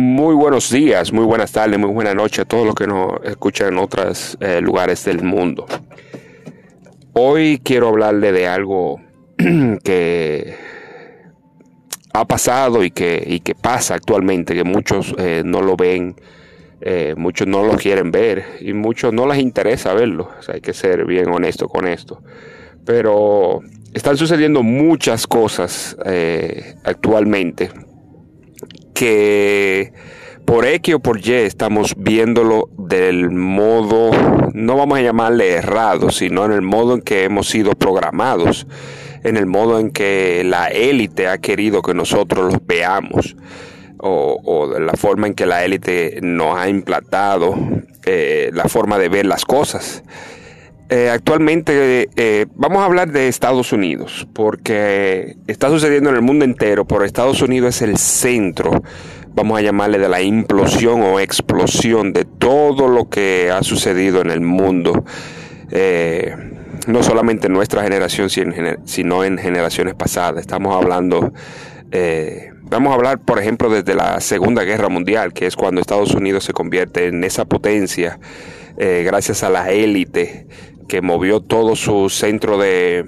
Muy buenos días, muy buenas tardes, muy buenas noches a todos los que nos escuchan en otros eh, lugares del mundo. Hoy quiero hablarle de algo que ha pasado y que, y que pasa actualmente, que muchos eh, no lo ven, eh, muchos no lo quieren ver y muchos no les interesa verlo. hay que ser bien honesto con esto. Pero están sucediendo muchas cosas actualmente que por X o por Y estamos viéndolo del modo, no vamos a llamarle errado, sino en el modo en que hemos sido programados, en el modo en que la élite ha querido que nosotros los veamos, o, de la forma en que la élite nos ha implantado eh, la forma de ver las cosas. Eh, actualmente eh, vamos a hablar de Estados Unidos, porque está sucediendo en el mundo entero, pero Estados Unidos es el centro, vamos a llamarle de la implosión o explosión de todo lo que ha sucedido en el mundo, eh, no solamente en nuestra generación, sino en generaciones pasadas. Estamos hablando, vamos a hablar, por ejemplo, desde la Segunda Guerra Mundial, que es cuando Estados Unidos se convierte en esa potencia. gracias a la élite que movió todo su centro de,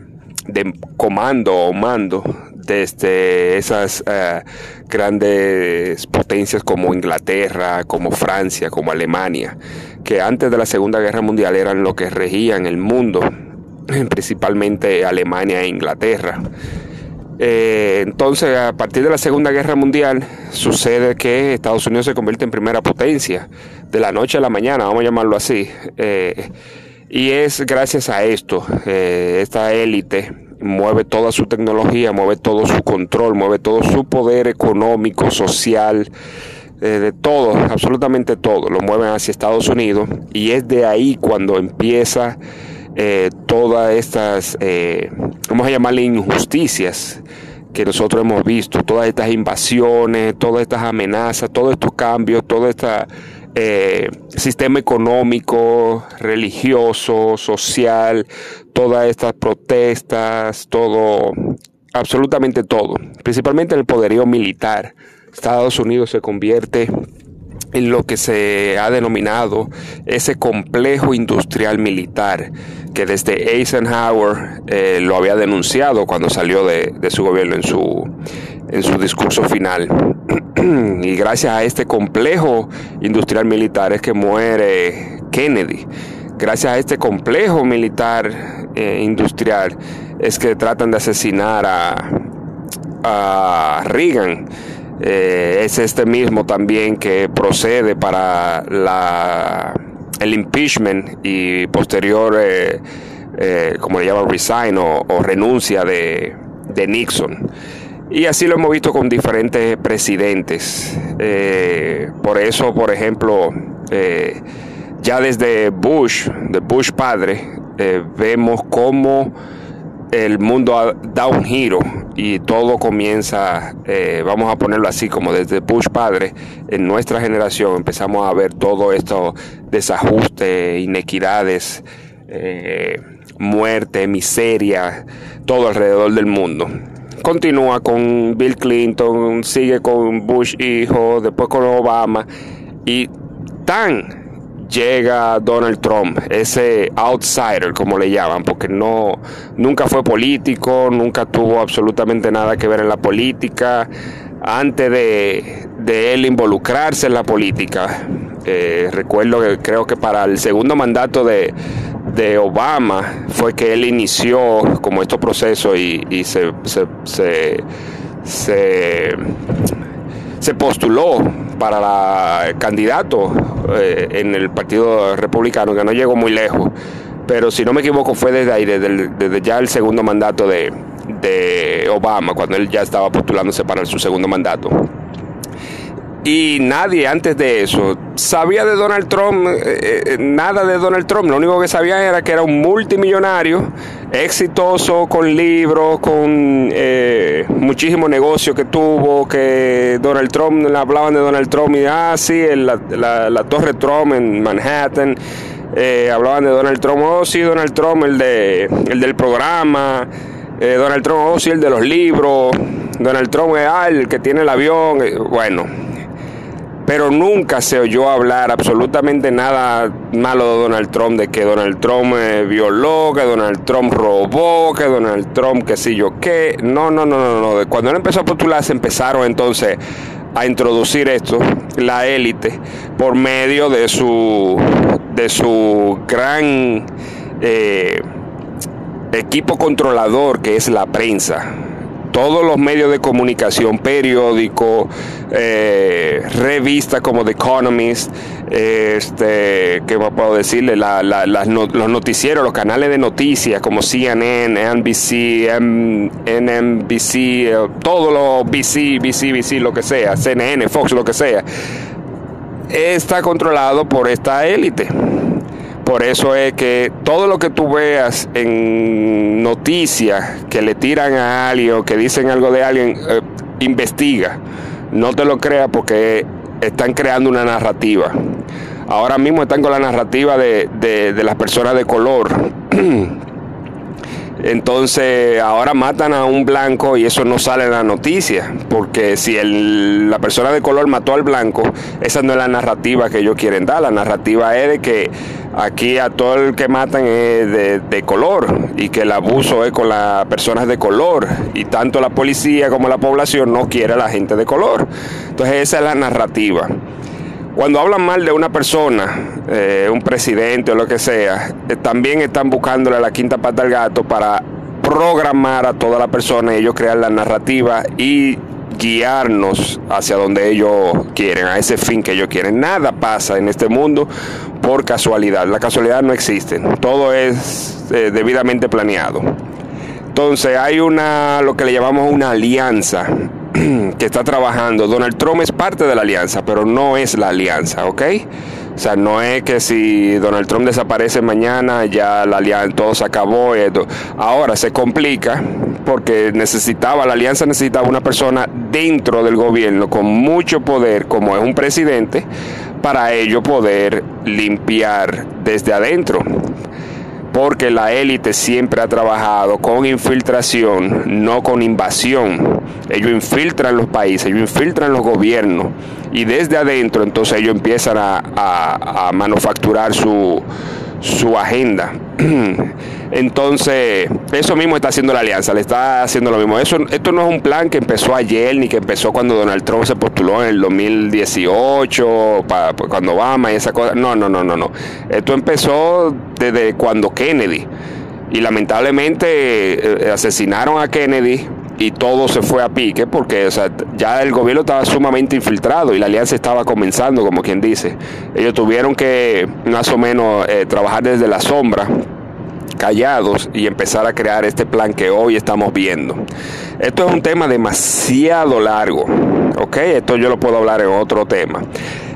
comando o mando desde esas eh, grandes potencias como Inglaterra, como Francia, como Alemania, que antes de la Segunda Guerra Mundial eran lo que regían el mundo, principalmente Alemania e Inglaterra. Eh, entonces, a partir de la Segunda Guerra Mundial, sucede que Estados Unidos se convierte en primera potencia, de la noche a la mañana, vamos a llamarlo así. Eh, y es gracias a esto, eh, esta élite mueve toda su tecnología, mueve todo su control, mueve todo su poder económico, social, eh, de todo, absolutamente todo, lo mueven hacia Estados Unidos. Y es de ahí cuando empieza eh, todas estas, vamos a llamarle injusticias que nosotros hemos visto, todas estas invasiones, todas estas amenazas, todos estos cambios, toda esta eh, sistema económico, religioso, social, todas estas protestas, todo, absolutamente todo, principalmente el poderío militar. Estados Unidos se convierte lo que se ha denominado ese complejo industrial militar que desde Eisenhower eh, lo había denunciado cuando salió de, de, su gobierno en su, en su discurso final. y gracias a este complejo industrial militar es que muere Kennedy. Gracias a este complejo militar eh, industrial es que tratan de asesinar a, a Reagan. Eh, es este mismo también que procede para la, el impeachment y posterior, eh, como le llaman, resign o, renuncia de, de Nixon. Y así lo hemos visto con diferentes presidentes. Eh, por eso, por ejemplo, eh, ya desde Bush, de Bush padre, eh, vemos cómo el mundo da un giro y todo comienza, vamos a ponerlo así, como desde Bush padre, en nuestra generación empezamos a ver todo esto, desajustes, inequidades, muerte, miseria, todo alrededor del mundo. Continúa con Bill Clinton, sigue con Bush hijo, después con Obama y tan llega Donald Trump, ese outsider como le llaman, porque no nunca fue político, nunca tuvo absolutamente nada que ver en la política. Antes de, de él involucrarse en la política, eh, recuerdo que creo que para el segundo mandato de, de Obama fue que él inició como estos procesos y, y se, se, se, se, postuló para la candidato eh, en el Partido Republicano, que no llegó muy lejos. Pero si no me equivoco fue desde ahí, desde, ya el segundo mandato de, de Obama, cuando él ya estaba postulándose para su segundo mandato y nadie antes de eso sabía de Donald Trump, eh, eh, nada de Donald Trump. Lo único que sabían era que era un multimillonario, exitoso, con libros, con eh, muchísimo negocio que tuvo, que Donald Trump, hablaban de Donald Trump y, ah, sí, la, la, Torre Trump en Manhattan. hablaban de Donald Trump, oh sí, Donald Trump, el, de, el del programa, Donald Trump, oh sí, el de los libros, Donald Trump ah, el que tiene el avión, bueno, pero nunca se oyó hablar absolutamente nada malo de Donald Trump, de que Donald Trump eh, violó, que Donald Trump robó, que Donald Trump qué sé yo qué. No, no, no, no, no. Cuando él empezó a postular se empezaron entonces a introducir esto, la élite, por medio de su, de su gran eh, equipo controlador que es la prensa todos los medios de comunicación, periódico, eh, revistas como The Economist, este, ¿qué puedo decirle? los noticieros, los canales de noticias como CNN, NBC, NBC, eh, todo lo BC, BC, BC, lo que sea, CNN, Fox, lo que sea, está controlado por esta élite. Por eso es que todo lo que tú veas en noticias que le tiran a alguien o que dicen algo de alguien, eh, investiga. No te lo creas porque están creando una narrativa. Ahora mismo están con la narrativa de, de las personas de color. Entonces ahora matan a un blanco y eso no sale en la noticia, porque si la persona de color mató al blanco, esa no es la narrativa que ellos quieren dar. La narrativa es de que aquí a todo el que matan es de, color y que el abuso es con las personas de color y tanto la policía como la población no quiere a la gente de color. Entonces esa es la narrativa. Cuando hablan mal de una persona, eh, un presidente o lo que sea, eh, también están buscándole la quinta pata al gato para programar a toda la persona y ellos crear la narrativa y guiarnos hacia donde ellos quieren, a ese fin que ellos quieren. Nada pasa en este mundo por casualidad. La casualidad no existe. Todo es eh, debidamente planeado. Entonces hay una, lo que le llamamos una alianza que está trabajando. Donald Trump es parte de la alianza, pero no es la alianza, ¿ok? O sea, no es que si Donald Trump desaparece mañana, ya la alianza, todo se acabó. Ahora se complica porque necesitaba, la alianza necesitaba una persona dentro del gobierno con mucho poder, como es un presidente, para ello poder limpiar desde adentro porque la élite siempre ha trabajado con infiltración, no con invasión. Ellos infiltran los países, ellos infiltran los gobiernos y desde adentro entonces ellos empiezan a, manufacturar su, su agenda. Entonces, eso mismo está haciendo la alianza, le está haciendo lo mismo. Eso, esto no es un plan que empezó ayer ni que empezó cuando Donald Trump se postuló en el 2018, cuando Obama y esa cosa. No, no, no, no, no. Esto empezó desde cuando Kennedy. Y lamentablemente eh, asesinaron a Kennedy y todo se fue a pique porque ya el gobierno estaba sumamente infiltrado y la alianza estaba comenzando, como quien dice. Ellos tuvieron que más o menos eh, trabajar desde la sombra callados y empezar a crear este plan que hoy estamos viendo. Esto es un tema demasiado largo, ¿ok? Esto yo lo puedo hablar en otro tema.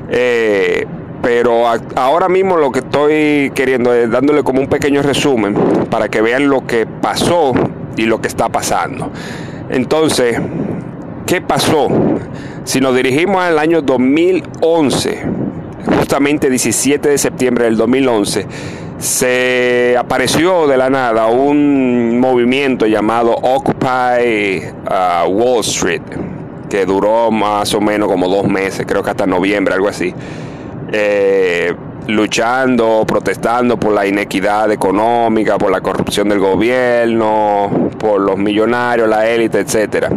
Eh, pero ahora mismo lo que estoy queriendo es dándole como un pequeño resumen para que vean lo que pasó y lo que está pasando. Entonces, ¿qué pasó? Si nos dirigimos al año 2011, justamente 17 de septiembre del 2011, se apareció de la nada un movimiento llamado Occupy uh, Wall Street, que duró más o menos como dos meses, creo que hasta noviembre, algo así. Eh, luchando, protestando por la inequidad económica, por la corrupción del gobierno, por los millonarios, la élite, etcétera.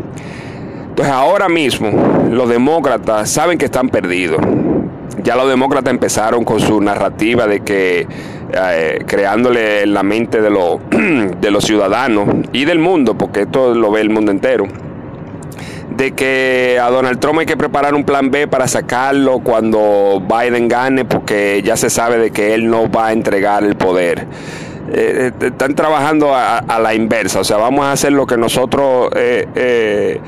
Entonces ahora mismo los demócratas saben que están perdidos. Ya los demócratas empezaron con su narrativa de que eh, creándole en la mente de, de los ciudadanos y del mundo, porque esto lo ve el mundo entero, de que a Donald Trump hay que preparar un plan B para sacarlo cuando Biden gane, porque ya se sabe de que él no va a entregar el poder. Eh, eh, están trabajando a, la inversa, o sea, vamos a hacer lo que nosotros eh,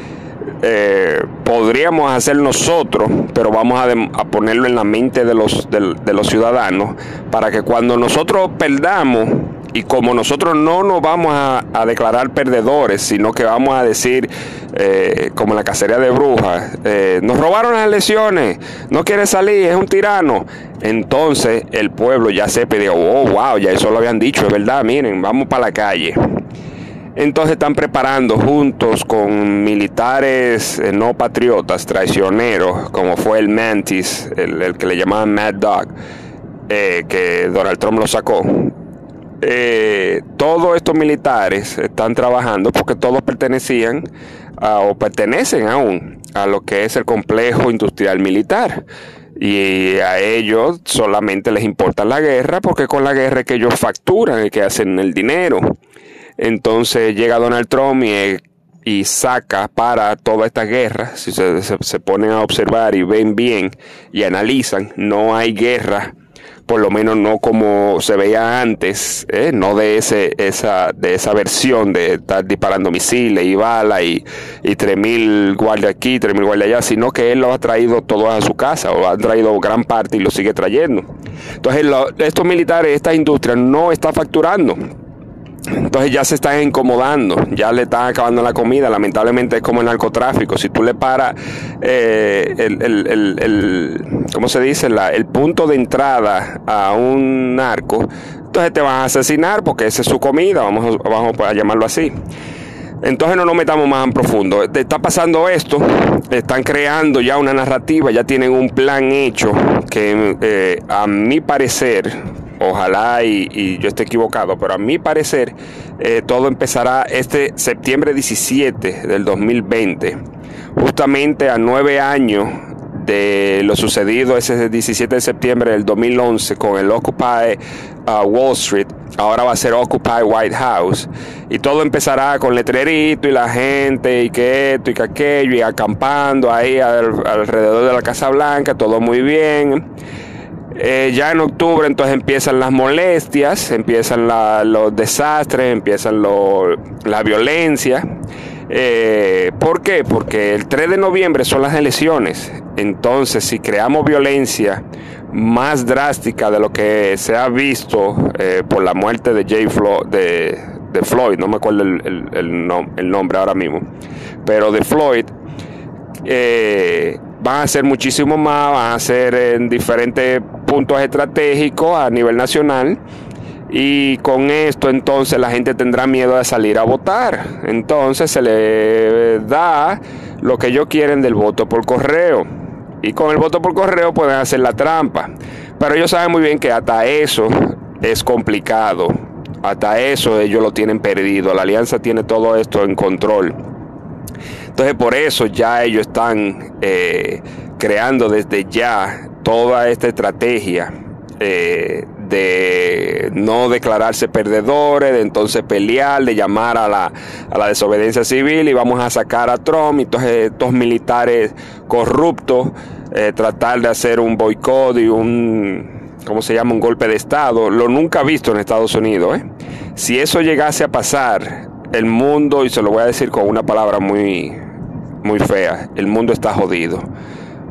podríamos hacer nosotros, pero vamos a, ponerlo en la mente de los, de, los ciudadanos, para que cuando nosotros perdamos, y como nosotros no nos vamos a, declarar perdedores, sino que vamos a decir, eh, como la cacería de brujas, eh, nos robaron las elecciones, no quiere salir, es un tirano. Entonces el pueblo ya se pidió, oh, wow, ya eso lo habían dicho, es verdad, miren, vamos para la calle. Entonces están preparando juntos con militares eh, no patriotas, traicioneros, como fue el Mantis, el, que le llamaban Mad Dog, que Donald Trump lo sacó. Eh, todos estos militares están trabajando porque todos pertenecían o pertenecen aún a lo que es el complejo industrial militar. Y a ellos solamente les importa la guerra porque con la guerra es que ellos facturan y que hacen el dinero. Entonces llega Donald Trump y, saca para toda esta guerra. Si se, se, ponen a observar y ven bien y analizan, no hay guerra por lo menos no como se veía antes, ¿eh? no de ese, esa, de esa versión de estar disparando misiles y balas y, y 3.000 guardias aquí, 3.000 guardias allá, sino que él lo ha traído todo a su casa, o ha traído gran parte y lo sigue trayendo. Entonces, estos militares, esta industria no está facturando entonces ya se están incomodando, ya le están acabando la comida, lamentablemente es como el narcotráfico, si tú le paras eh, el, el, el, ¿cómo se dice? el punto de entrada a un narco, entonces te van a asesinar porque esa es su comida, vamos, vamos a llamarlo así. Entonces no nos metamos más en profundo. Está pasando esto, están creando ya una narrativa, ya tienen un plan hecho que eh, a mi parecer ojalá y, yo esté equivocado, pero a mi parecer eh, todo empezará este septiembre 17 del 2020, justamente a nueve años de lo sucedido ese 17 de septiembre del 2011 con el Occupy uh, Wall Street, ahora va a ser Occupy White House, y todo empezará con letrerito y la gente y que esto y que aquello, y acampando ahí alrededor de la Casa Blanca, todo muy bien. Eh, ya en octubre entonces empiezan las molestias, empiezan los desastres, empiezan la violencia. Eh, ¿Por qué? Porque el 3 de noviembre son las elecciones. Entonces, si creamos violencia más drástica de lo que se ha visto eh, por la muerte de, Jay de, Floyd, no me acuerdo el, nombre ahora mismo, pero de Floyd, van a ser muchísimo más, van a ser en diferentes puntos estratégicos a nivel nacional. Y con esto entonces la gente tendrá miedo de salir a votar. Entonces se le da lo que ellos quieren del voto por correo. Y con el voto por correo pueden hacer la trampa. Pero ellos saben muy bien que hasta eso es complicado. Hasta eso ellos lo tienen perdido. La alianza tiene todo esto en control. Entonces por eso ya ellos están eh, creando desde ya toda esta estrategia eh, de no declararse perdedores, de entonces pelear, de llamar a la, a la desobediencia civil y vamos a sacar a Trump y todos estos militares corruptos, eh, tratar de hacer un boicot y un, ¿cómo se llama? Un golpe de Estado, lo nunca visto en Estados Unidos. Si eso llegase a pasar, el mundo, y se lo voy a decir con una palabra muy, muy fea, el mundo está jodido.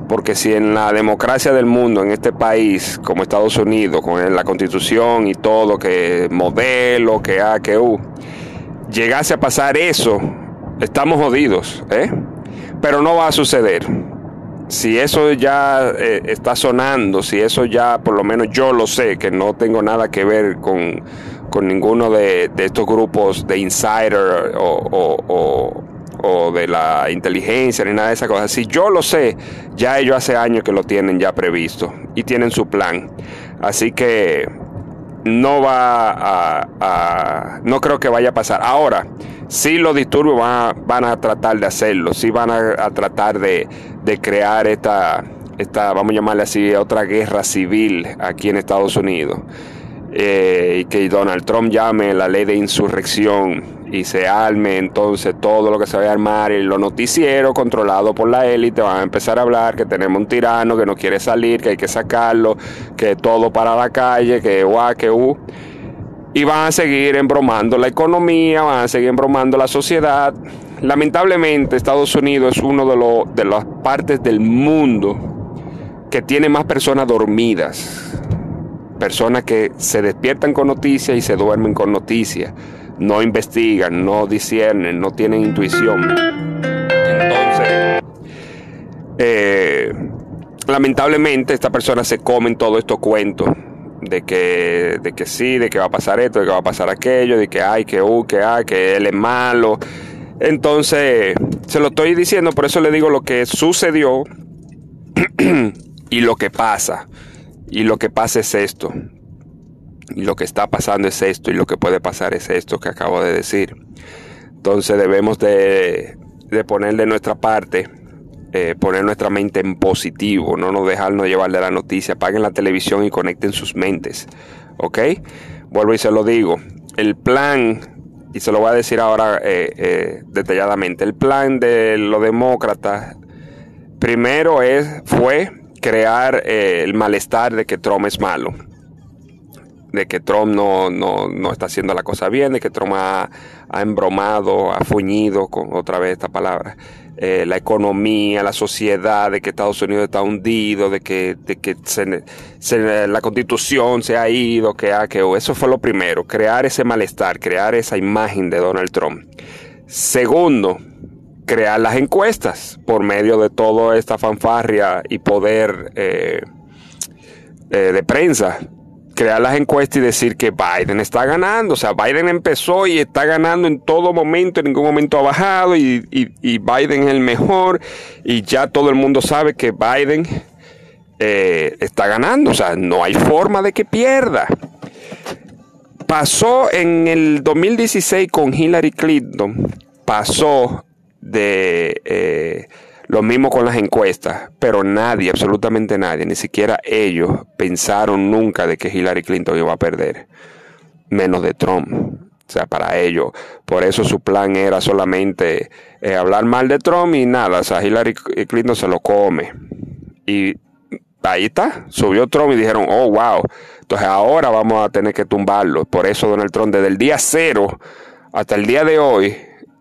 Porque si en la democracia del mundo, en este país, como Estados Unidos, con la constitución y todo, que modelo, que A, que llegase a pasar eso, estamos jodidos, ¿eh? Pero no va a suceder. Si eso ya eh, está sonando, si eso ya, por lo menos yo lo sé, que no tengo nada que ver con, con ninguno de, estos grupos de insider o, de la inteligencia ni nada de esas cosas. Si yo lo sé, ya ellos hace años que lo tienen ya previsto y tienen su plan. Así que no va a, no creo que vaya a pasar. Ahora, si los disturbios van a, tratar de hacerlo, si van a, tratar de, crear esta, esta, vamos a llamarle así, otra guerra civil aquí en Estados Unidos. Eh, y que Donald Trump llame la ley de insurrección y se arme entonces todo lo que se vaya a armar y los noticieros controlados por la élite van a empezar a hablar que tenemos un tirano que no quiere salir, que hay que sacarlo, que todo para la calle, que guau, que u. Y van a seguir embromando la economía, van a seguir embromando la sociedad. Lamentablemente Estados Unidos es uno de, los, de las partes del mundo que tiene más personas dormidas personas que se despiertan con noticias y se duermen con noticias, no investigan, no disciernen, no tienen intuición. Entonces, eh, lamentablemente estas personas se comen todos estos cuentos de que, de que sí, de que va a pasar esto, de que va a pasar aquello, de que hay, que uh, que hay, que él es malo. Entonces, se lo estoy diciendo, por eso le digo lo que sucedió y lo que pasa. Y lo que pasa es esto. Lo que está pasando es esto. Y lo que puede pasar es esto que acabo de decir. Entonces debemos de, de poner de nuestra parte eh, poner nuestra mente en positivo, no nos dejarnos llevar de la noticia, apaguen la televisión y conecten sus mentes, ¿ok? Vuelvo y se lo digo, el plan, y se lo voy a decir ahora eh, eh, detalladamente, el plan de los demócratas, primero es, fue crear el malestar de que Trump es malo de que Trump no, no, está haciendo la cosa bien, de que Trump ha, ha embromado, ha fuñido, con otra vez esta palabra, eh, la economía, la sociedad, de que Estados Unidos está hundido, de que, de que la constitución se ha ido, que, ha, que eso fue lo primero, crear ese malestar, crear esa imagen de Donald Trump. Segundo, crear las encuestas por medio de toda esta fanfarria y poder eh, eh, de prensa crear las encuestas y decir que Biden está ganando. O sea, Biden empezó y está ganando en todo momento, en ningún momento ha bajado y, Biden es el mejor y ya todo el mundo sabe que Biden eh, está ganando. O sea, no hay forma de que pierda. Pasó en el 2016 con Hillary Clinton, pasó de... Eh, lo mismo con las encuestas, pero nadie, absolutamente nadie, ni siquiera ellos pensaron nunca de que Hillary Clinton iba a perder, menos de Trump. O sea, para ellos. Por eso su plan era solamente eh, hablar mal de Trump y nada. O sea, Hillary Clinton se lo come. Y ahí está. Subió Trump y dijeron, oh, wow. Entonces ahora vamos a tener que tumbarlo. Por eso Donald Trump desde el día cero hasta el día de hoy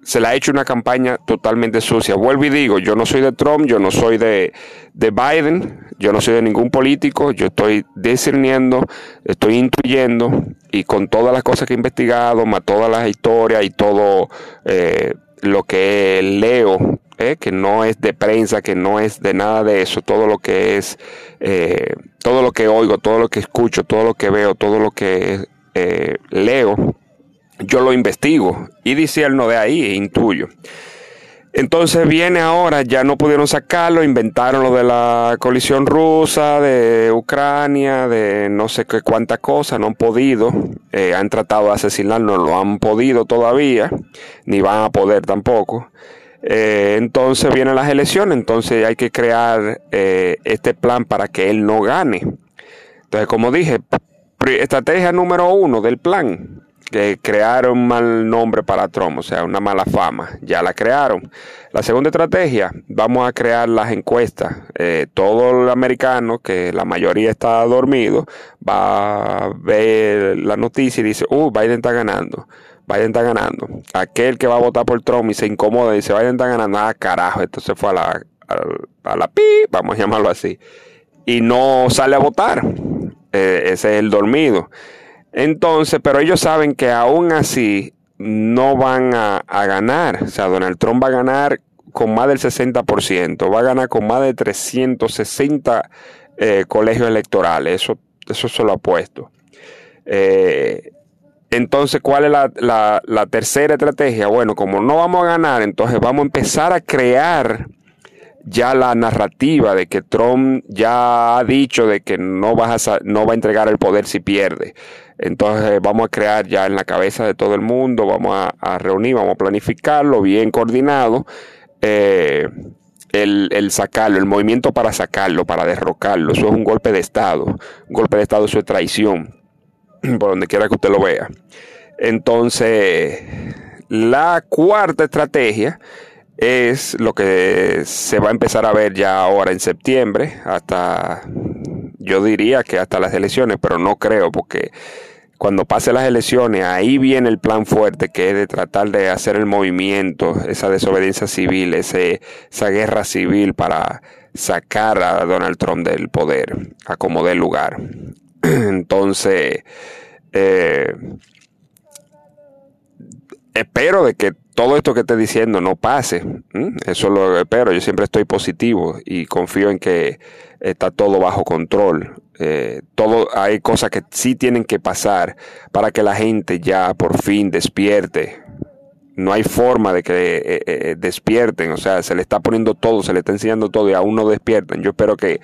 se le ha hecho una campaña totalmente sucia. Vuelvo y digo, yo no soy de Trump, yo no soy de, Biden, yo no soy de ningún político, yo estoy discerniendo, estoy intuyendo y con todas las cosas que he investigado, más todas las historias y todo eh, lo que leo, eh, que no es de prensa, que no es de nada de eso, todo lo que es, eh, todo lo que oigo, todo lo que escucho, todo lo que veo, todo lo que leo, yo lo investigo y no de ahí e intuyo. Entonces viene ahora, ya no pudieron sacarlo, inventaron lo de la colisión rusa, de Ucrania, de no sé qué cuánta cosa, no han podido, eh, han tratado de asesinarlo, no lo han podido todavía, ni van a poder tampoco. Eh, entonces vienen las elecciones, entonces hay que crear eh, este plan para que él no gane. Entonces, como dije, estrategia número uno del plan, que crearon un mal nombre para Trump, o sea, una mala fama. Ya la crearon. La segunda estrategia, vamos a crear las encuestas. Eh, todo el americano, que la mayoría está dormido, va a ver la noticia y dice, uh, Biden está ganando. Biden está ganando. Aquel que va a votar por Trump y se incomoda y dice, Biden está ganando. Ah, carajo, esto se fue a la, a, la pi, vamos a llamarlo así. Y no sale a votar. Eh, ese es el dormido. Entonces, pero ellos saben que aún así no van a, ganar. O sea, Donald Trump va a ganar con más del 60%, va a ganar con más de 360 eh, colegios electorales. Eso, eso se lo apuesto. Eh, entonces, ¿cuál es la, la, tercera estrategia? Bueno, como no vamos a ganar, entonces vamos a empezar a crear ya la narrativa de que Trump ya ha dicho de que no va a, no va a entregar el poder si pierde. Entonces vamos a crear ya en la cabeza de todo el mundo, vamos a, reunir, vamos a planificarlo bien coordinado. Eh, el, sacarlo, el movimiento para sacarlo, para derrocarlo, eso es un golpe de Estado. Un golpe de Estado, eso es traición, por donde quiera que usted lo vea. Entonces, la cuarta estrategia es lo que se va a empezar a ver ya ahora en septiembre, hasta, yo diría que hasta las elecciones, pero no creo, porque cuando pase las elecciones, ahí viene el plan fuerte que es de tratar de hacer el movimiento, esa desobediencia civil, ese, esa guerra civil para sacar a Donald Trump del poder, a como dé lugar. Entonces, eh, espero de que todo esto que estoy diciendo no pase. Eso lo espero. Yo siempre estoy positivo y confío en que está todo bajo control. Eh, todo hay cosas que sí tienen que pasar para que la gente ya por fin despierte. No hay forma de que eh, eh, despierten. O sea, se le está poniendo todo, se le está enseñando todo y aún no despiertan. Yo espero que,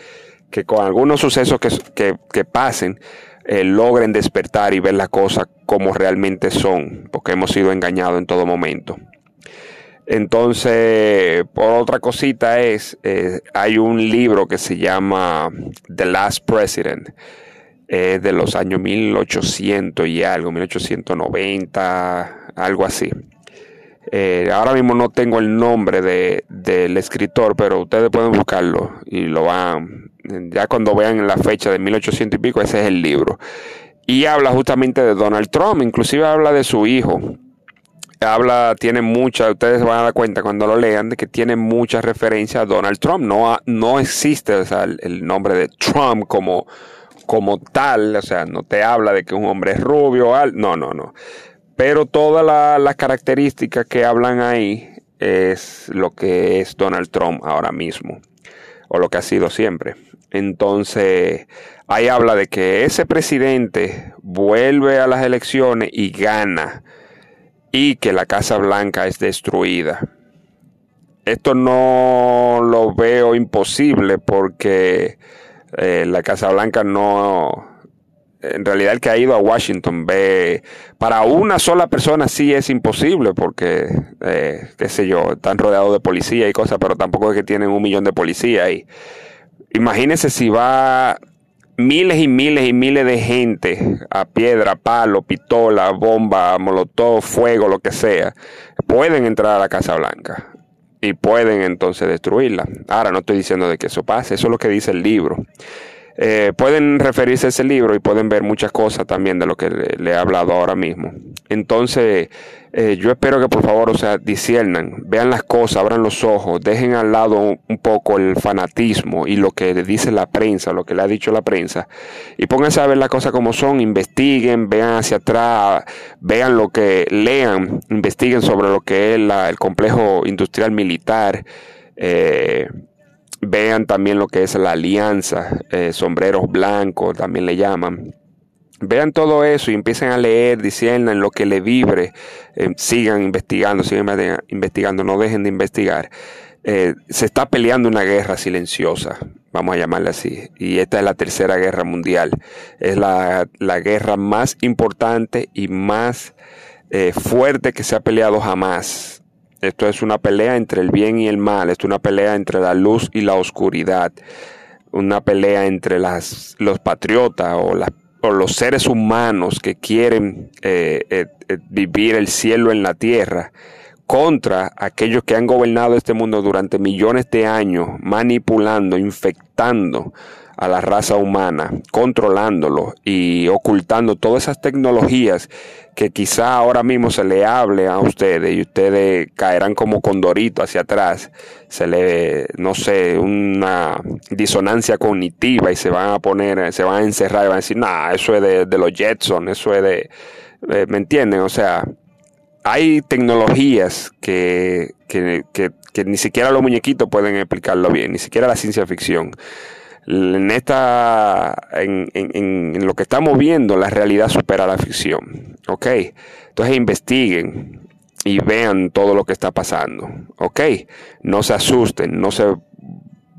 con algunos sucesos que, que pasen, logren despertar y ver las cosas como realmente son, porque hemos sido engañados en todo momento. Entonces, por otra cosita es, eh, hay un libro que se llama The Last President, de los años 1800 y algo, 1890, algo así. Eh, ahora mismo no tengo el nombre de, del escritor, pero ustedes pueden buscarlo y lo van, ya cuando vean la fecha de 1800 y pico, ese es el libro. Y habla justamente de Donald Trump, inclusive habla de su hijo. Habla, tiene muchas, ustedes van a dar cuenta cuando lo lean, de que tiene muchas referencias a Donald Trump. No, no existe el, nombre de Trump como, como tal, o sea, no te habla de que un hombre es rubio, al, no, no, no. Pero todas las características que hablan ahí es lo que es Donald Trump ahora mismo, o lo que ha sido siempre. Entonces, ahí habla de que ese presidente vuelve a las elecciones y gana y que la Casa Blanca es destruida. Esto no lo veo imposible porque eh, la Casa Blanca no... En realidad el que ha ido a Washington ve... Para una sola persona sí es imposible porque, eh, qué sé yo, están rodeados de policía y cosas, pero tampoco es que tienen un millón de policías ahí. Imagínense si va miles y miles y miles de gente a piedra, palo, pistola, bomba, molotov, fuego, lo que sea, pueden entrar a la Casa Blanca y pueden entonces destruirla. Ahora no estoy diciendo de que eso pase, eso es lo que dice el libro. Eh, pueden referirse a ese libro y pueden ver muchas cosas también de lo que le, he hablado ahora mismo. Entonces, eh, yo espero que por favor, o sea, disiernan, vean las cosas, abran los ojos, dejen al lado un, poco el fanatismo y lo que dice la prensa, lo que le ha dicho la prensa, y pónganse a ver las cosas como son, investiguen, vean hacia atrás, vean lo que lean, investiguen sobre lo que es el complejo industrial militar. Eh, Vean también lo que es la alianza, eh, sombreros blancos, también le llaman. Vean todo eso y empiecen a leer, en lo que le vibre, eh, sigan investigando, sigan investigando, no dejen de investigar. Eh, se está peleando una guerra silenciosa, vamos a llamarla así, y esta es la tercera guerra mundial. Es la, la guerra más importante y más fuerte que se ha peleado jamás esto es una pelea entre el bien y el mal, esto es una pelea entre la luz y la oscuridad, una pelea entre las, los patriotas o, los seres humanos que quieren eh, eh, eh, vivir el cielo en la tierra contra aquellos que han gobernado este mundo durante millones de años, manipulando, infectando a la raza humana, controlándolo y ocultando todas esas tecnologías que quizá ahora mismo se le hable a ustedes y ustedes caerán como condorito hacia atrás, se le, no sé, una disonancia cognitiva y se van a poner, se van a encerrar y van a decir, nah, eso es de, los Jetson, eso es de, eh, ¿me entienden? O sea, hay tecnologías que, que, que, que ni siquiera los muñequitos pueden explicarlo bien, ni siquiera la ciencia ficción en esta en, en, lo que estamos viendo la realidad supera la ficción ok entonces investiguen y vean todo lo que está pasando ok no se asusten no se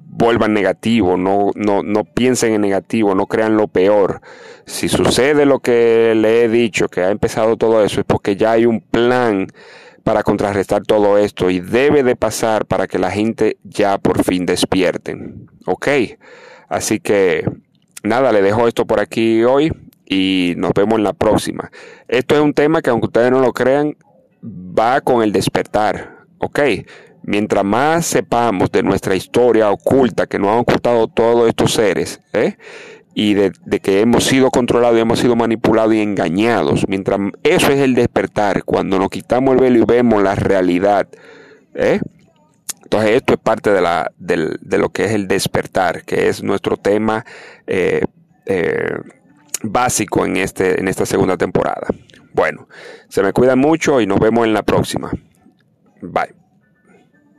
vuelvan negativos no, no, no piensen en negativo no crean lo peor si sucede lo que le he dicho que ha empezado todo eso es porque ya hay un plan para contrarrestar todo esto y debe de pasar para que la gente ya por fin despierten. ¿Ok? Así que nada, le dejo esto por aquí hoy y nos vemos en la próxima. Esto es un tema que aunque ustedes no lo crean, va con el despertar. ¿Ok? Mientras más sepamos de nuestra historia oculta que nos han ocultado todos estos seres, ¿eh? y de, que hemos sido controlados y hemos sido manipulados y engañados, mientras eso es el despertar, cuando nos quitamos el velo y vemos la realidad, ¿eh? Entonces esto es parte de, lo que es el despertar, que es nuestro tema eh, eh, básico en, este, en esta segunda temporada. Bueno, se me cuidan mucho y nos vemos en la próxima. Bye.